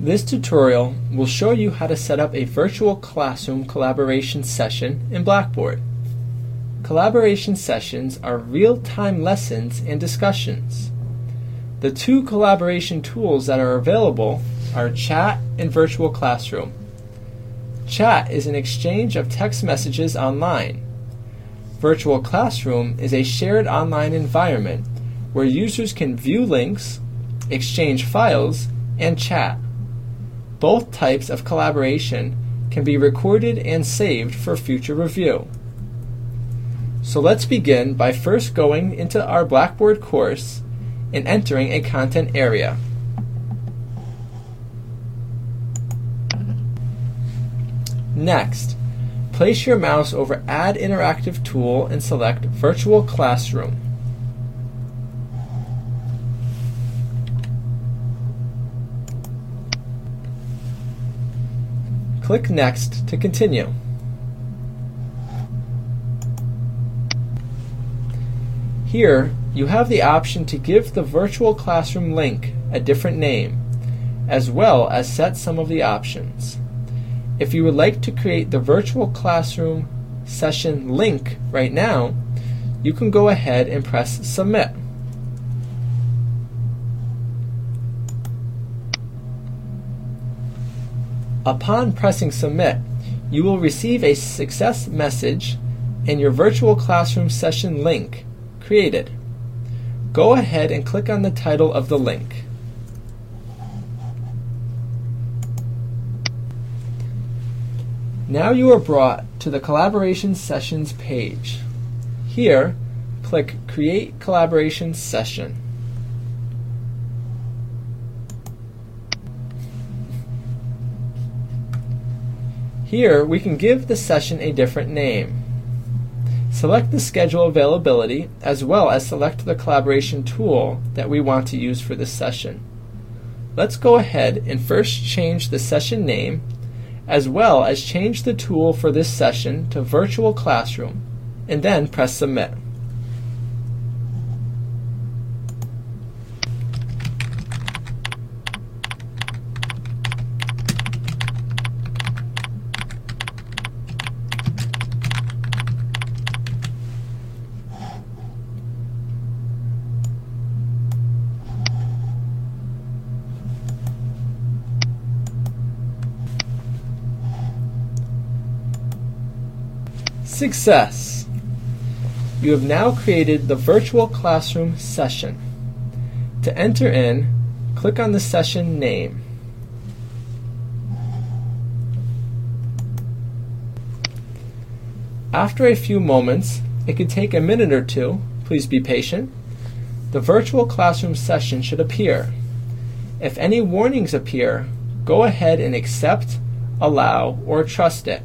This tutorial will show you how to set up a virtual classroom collaboration session in Blackboard. Collaboration sessions are real-time lessons and discussions. The two collaboration tools that are available are Chat and Virtual Classroom. Chat is an exchange of text messages online. Virtual Classroom is a shared online environment where users can view links, exchange files, and chat. Both types of collaboration can be recorded and saved for future review. So let's begin by first going into our Blackboard course and entering a content area. Next, place your mouse over Add Interactive Tool and select Virtual Classroom. Click Next to continue. Here, you have the option to give the virtual classroom link a different name, as well as set some of the options. If you would like to create the virtual classroom session link right now, you can go ahead and press Submit. Upon pressing Submit, you will receive a success message and your virtual classroom session link created. Go ahead and click on the title of the link. Now you are brought to the Collaboration Sessions page. Here, click Create Collaboration Session. Here, we can give the session a different name. Select the schedule availability as well as select the collaboration tool that we want to use for this session. Let's go ahead and first change the session name as well as change the tool for this session to Virtual Classroom and then press Submit. Success! You have now created the virtual classroom session. To enter in, click on the session name. After a few moments, it could take a minute or two, please be patient, the virtual classroom session should appear. If any warnings appear, go ahead and accept, allow, or trust it.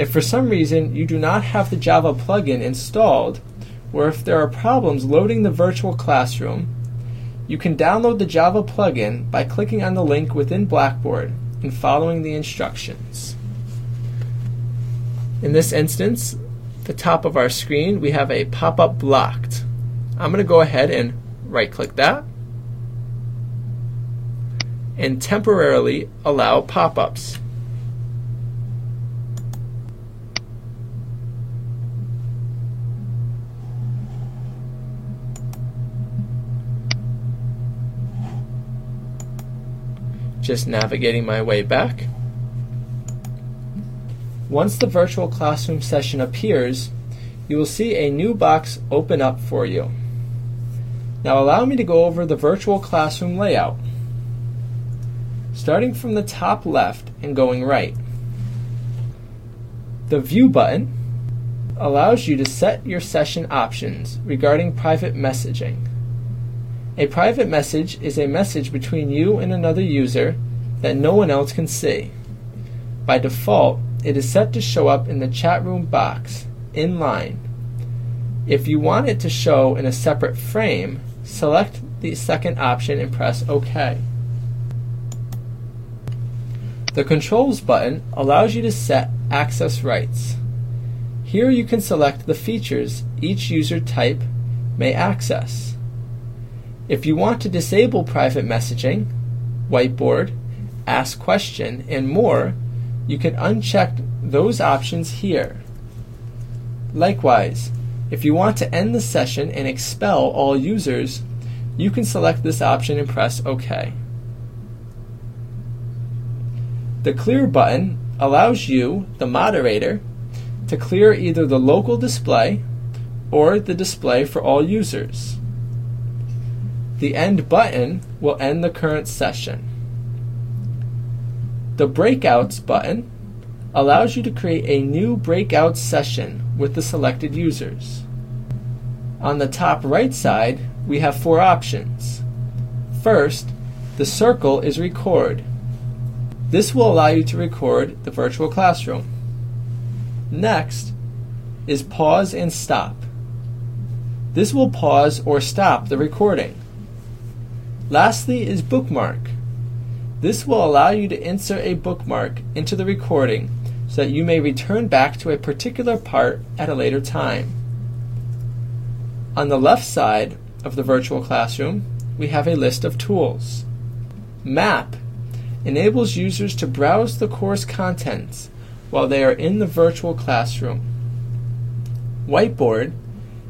If for some reason you do not have the Java plugin installed, or if there are problems loading the virtual classroom, you can download the Java plugin by clicking on the link within Blackboard and following the instructions. In this instance, the top of our screen, we have a pop-up blocked. I'm going to go ahead and right-click that and temporarily allow pop-ups. Just navigating my way back. Once the virtual classroom session appears, you will see a new box open up for you. Now allow me to go over the virtual classroom layout. Starting from the top left and going right. The View button allows you to set your session options regarding private messaging. A private message is a message between you and another user that no one else can see. By default, it is set to show up in the chat room box, in line. If you want it to show in a separate frame, select the second option and press OK. The Controls button allows you to set access rights. Here you can select the features each user type may access. If you want to disable private messaging, whiteboard, ask question, and more, you can uncheck those options here. Likewise, if you want to end the session and expel all users, you can select this option and press OK. The Clear button allows you, the moderator, to clear either the local display or the display for all users. The End button will end the current session. The Breakouts button allows you to create a new breakout session with the selected users. On the top right side, we have four options. First, the circle is record. This will allow you to record the virtual classroom. Next is pause and stop. This will pause or stop the recording. Lastly is bookmark. This will allow you to insert a bookmark into the recording so that you may return back to a particular part at a later time. On the left side of the virtual classroom, we have a list of tools. Map enables users to browse the course contents while they are in the virtual classroom. Whiteboard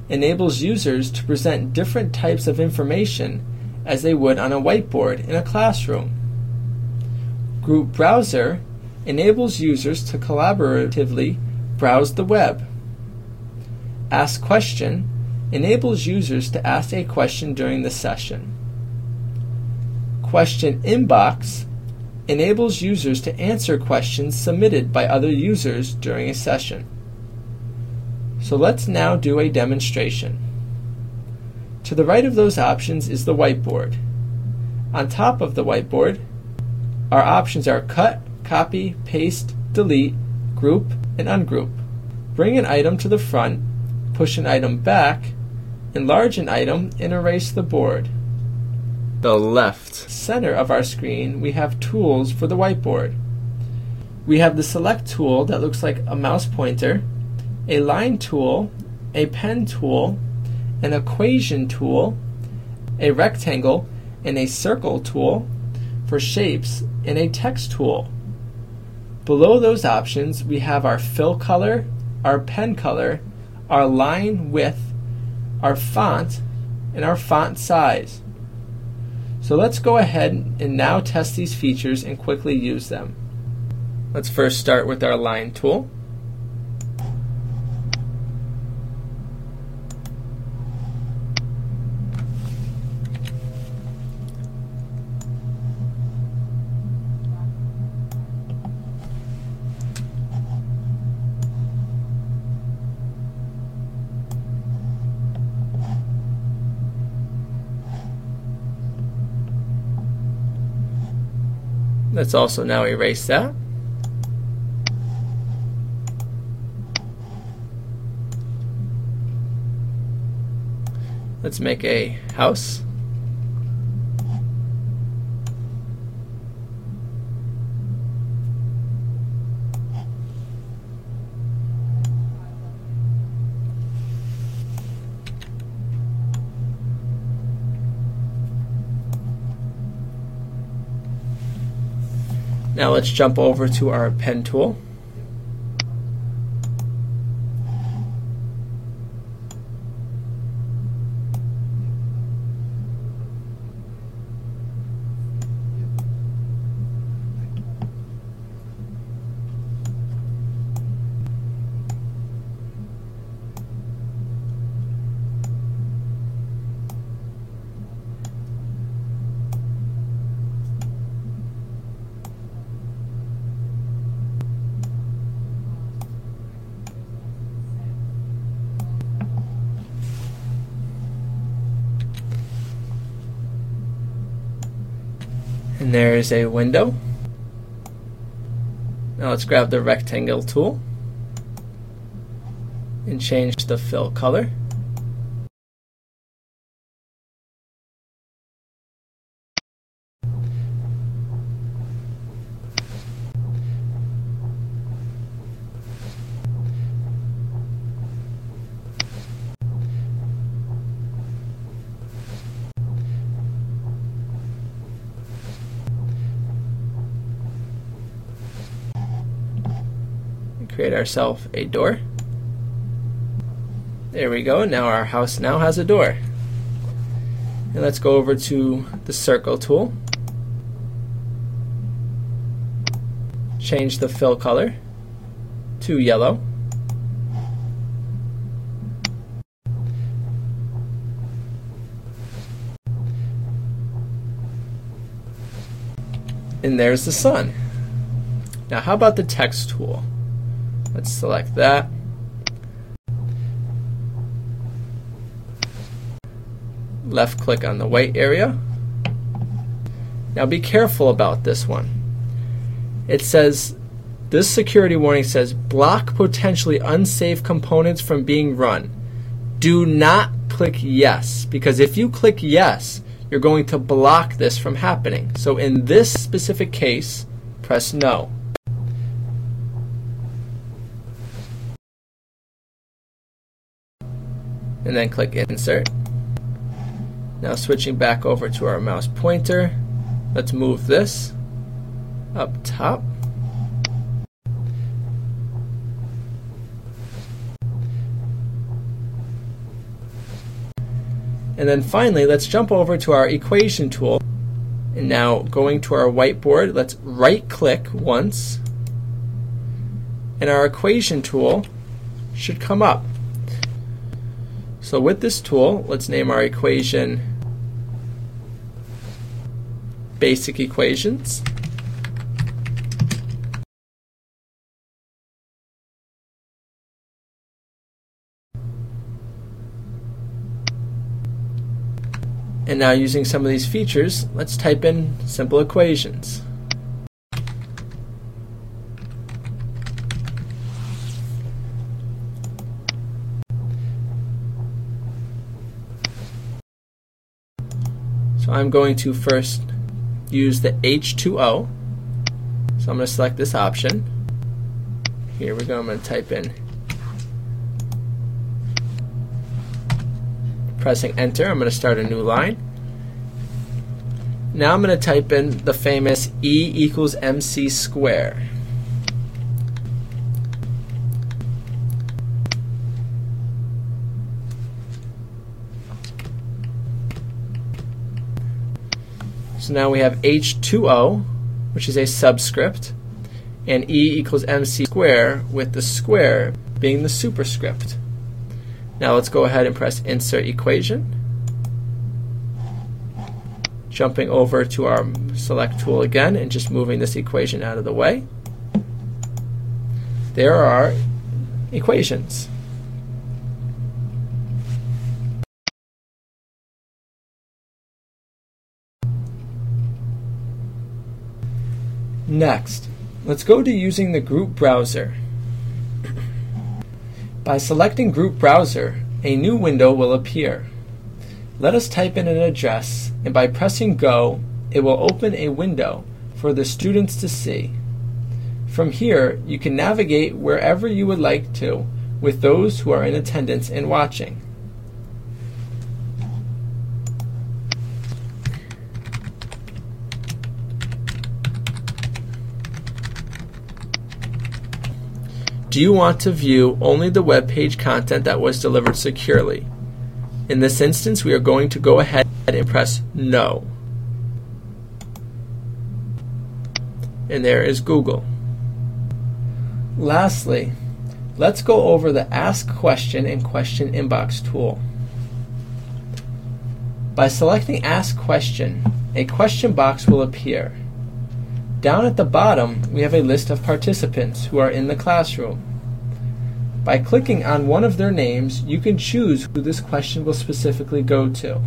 enables users to present different types of information as they would on a whiteboard in a classroom. Group Browser enables users to collaboratively browse the web. Ask Question enables users to ask a question during the session. Question Inbox enables users to answer questions submitted by other users during a session. So let's now do a demonstration. To the right of those options is the whiteboard. On top of the whiteboard, our options are cut, copy, paste, delete, group, and ungroup. Bring an item to the front, push an item back, enlarge an item, and erase the board the left center of our screen, we have tools for the whiteboard. We have the select tool that looks like a mouse pointer, a line tool, a pen tool, an equation tool, a rectangle, and a circle tool for shapes, and a text tool. Below those options, we have our fill color, our pen color, our line width, our font, and our font size. So let's go ahead and now test these features and quickly use them. Let's first start with our line tool. Let's also now erase that. Let's make a house. Now let's jump over to our pen tool. And there's a window. Now let's grab the rectangle tool and change the fill color. Create ourselves a door. There we go. Now our house now has a door. And let's go over to the circle tool. Change the fill color to yellow. And there's the sun. Now how about the text tool? Let's select that. Left click on the white area. Now be careful about this one. It says, this security warning says block potentially unsafe components from being run. Do not click yes because if you click yes, you're going to block this from happening. So in this specific case, press no. And then click insert. Now switching back over to our mouse pointer, let's move this up top. And then finally, let's jump over to our equation tool. And now going to our whiteboard, let's right click once. And our equation tool should come up. So with this tool, let's name our equation basic equations. And now using some of these features, let's type in simple equations. I'm going to first use the H2O. So I'm going to select this option. Here we go, I'm going to type in pressing enter, I'm going to start a new line. Now I'm going to type in the famous E equals mc square. So now we have H2O, which is a subscript, and E equals mc square with the square being the superscript. Now let's go ahead and press Insert Equation. Jumping over to our Select tool again and just moving this equation out of the way. There are equations. Next, let's go to using the group browser. By selecting Group Browser, a new window will appear. Let us type in an address, and by pressing Go, it will open a window for the students to see. From here, you can navigate wherever you would like to with those who are in attendance and watching. Do you want to view only the web page content that was delivered securely? In this instance, we are going to go ahead and press No. And there is Google. Lastly, let's go over the Ask Question and Question Inbox tool. By selecting Ask Question, a question box will appear. Down at the bottom, we have a list of participants who are in the classroom. By clicking on one of their names, you can choose who this question will specifically go to.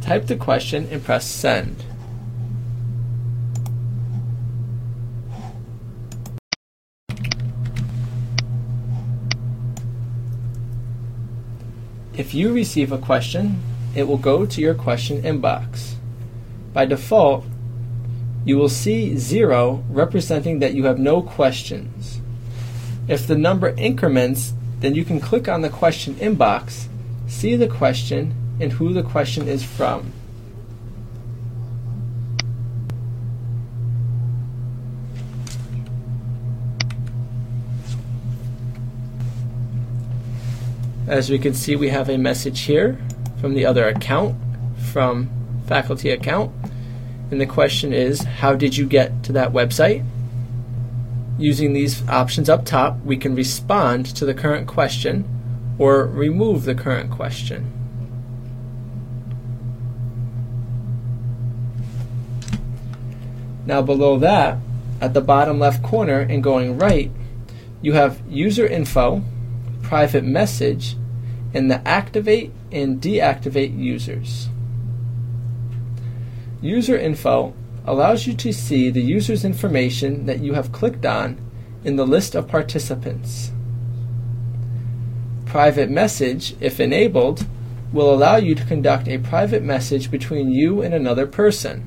Type the question and press send. If you receive a question, it will go to your question inbox. By default, you will see 0 representing that you have no questions. If the number increments, then you can click on the question inbox, see the question, and who the question is from. As we can see, we have a message here from the other account, from faculty account. And the question is, how did you get to that website? Using these options up top, we can respond to the current question or remove the current question. Now below that, at the bottom left corner and going right, you have user info, private message, and the activate and deactivate users. User info allows you to see the user's information that you have clicked on in the list of participants. Private message, if enabled, will allow you to conduct a private message between you and another person.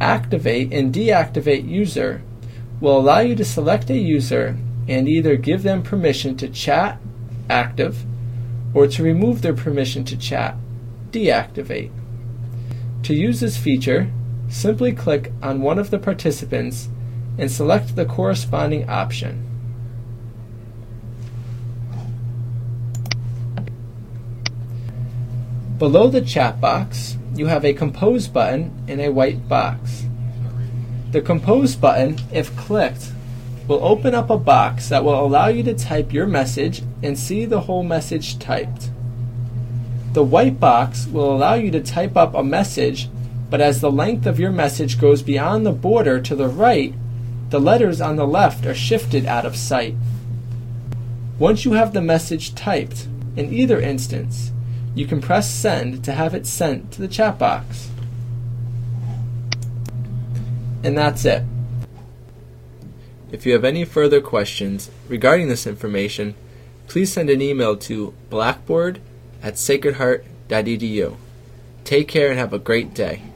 Activate and deactivate user will allow you to select a user and either give them permission to chat active, or to remove their permission to chat, deactivate. To use this feature, simply click on one of the participants and select the corresponding option. Below the chat box, you have a Compose button in a white box. The Compose button, if clicked, will open up a box that will allow you to type your message and see the whole message typed. The white box will allow you to type up a message, but as the length of your message goes beyond the border to the right, the letters on the left are shifted out of sight. Once you have the message typed, in either instance, you can press send to have it sent to the chat box. And that's it. If you have any further questions regarding this information, please send an email to blackboard at sacredheart.edu. Take care and have a great day.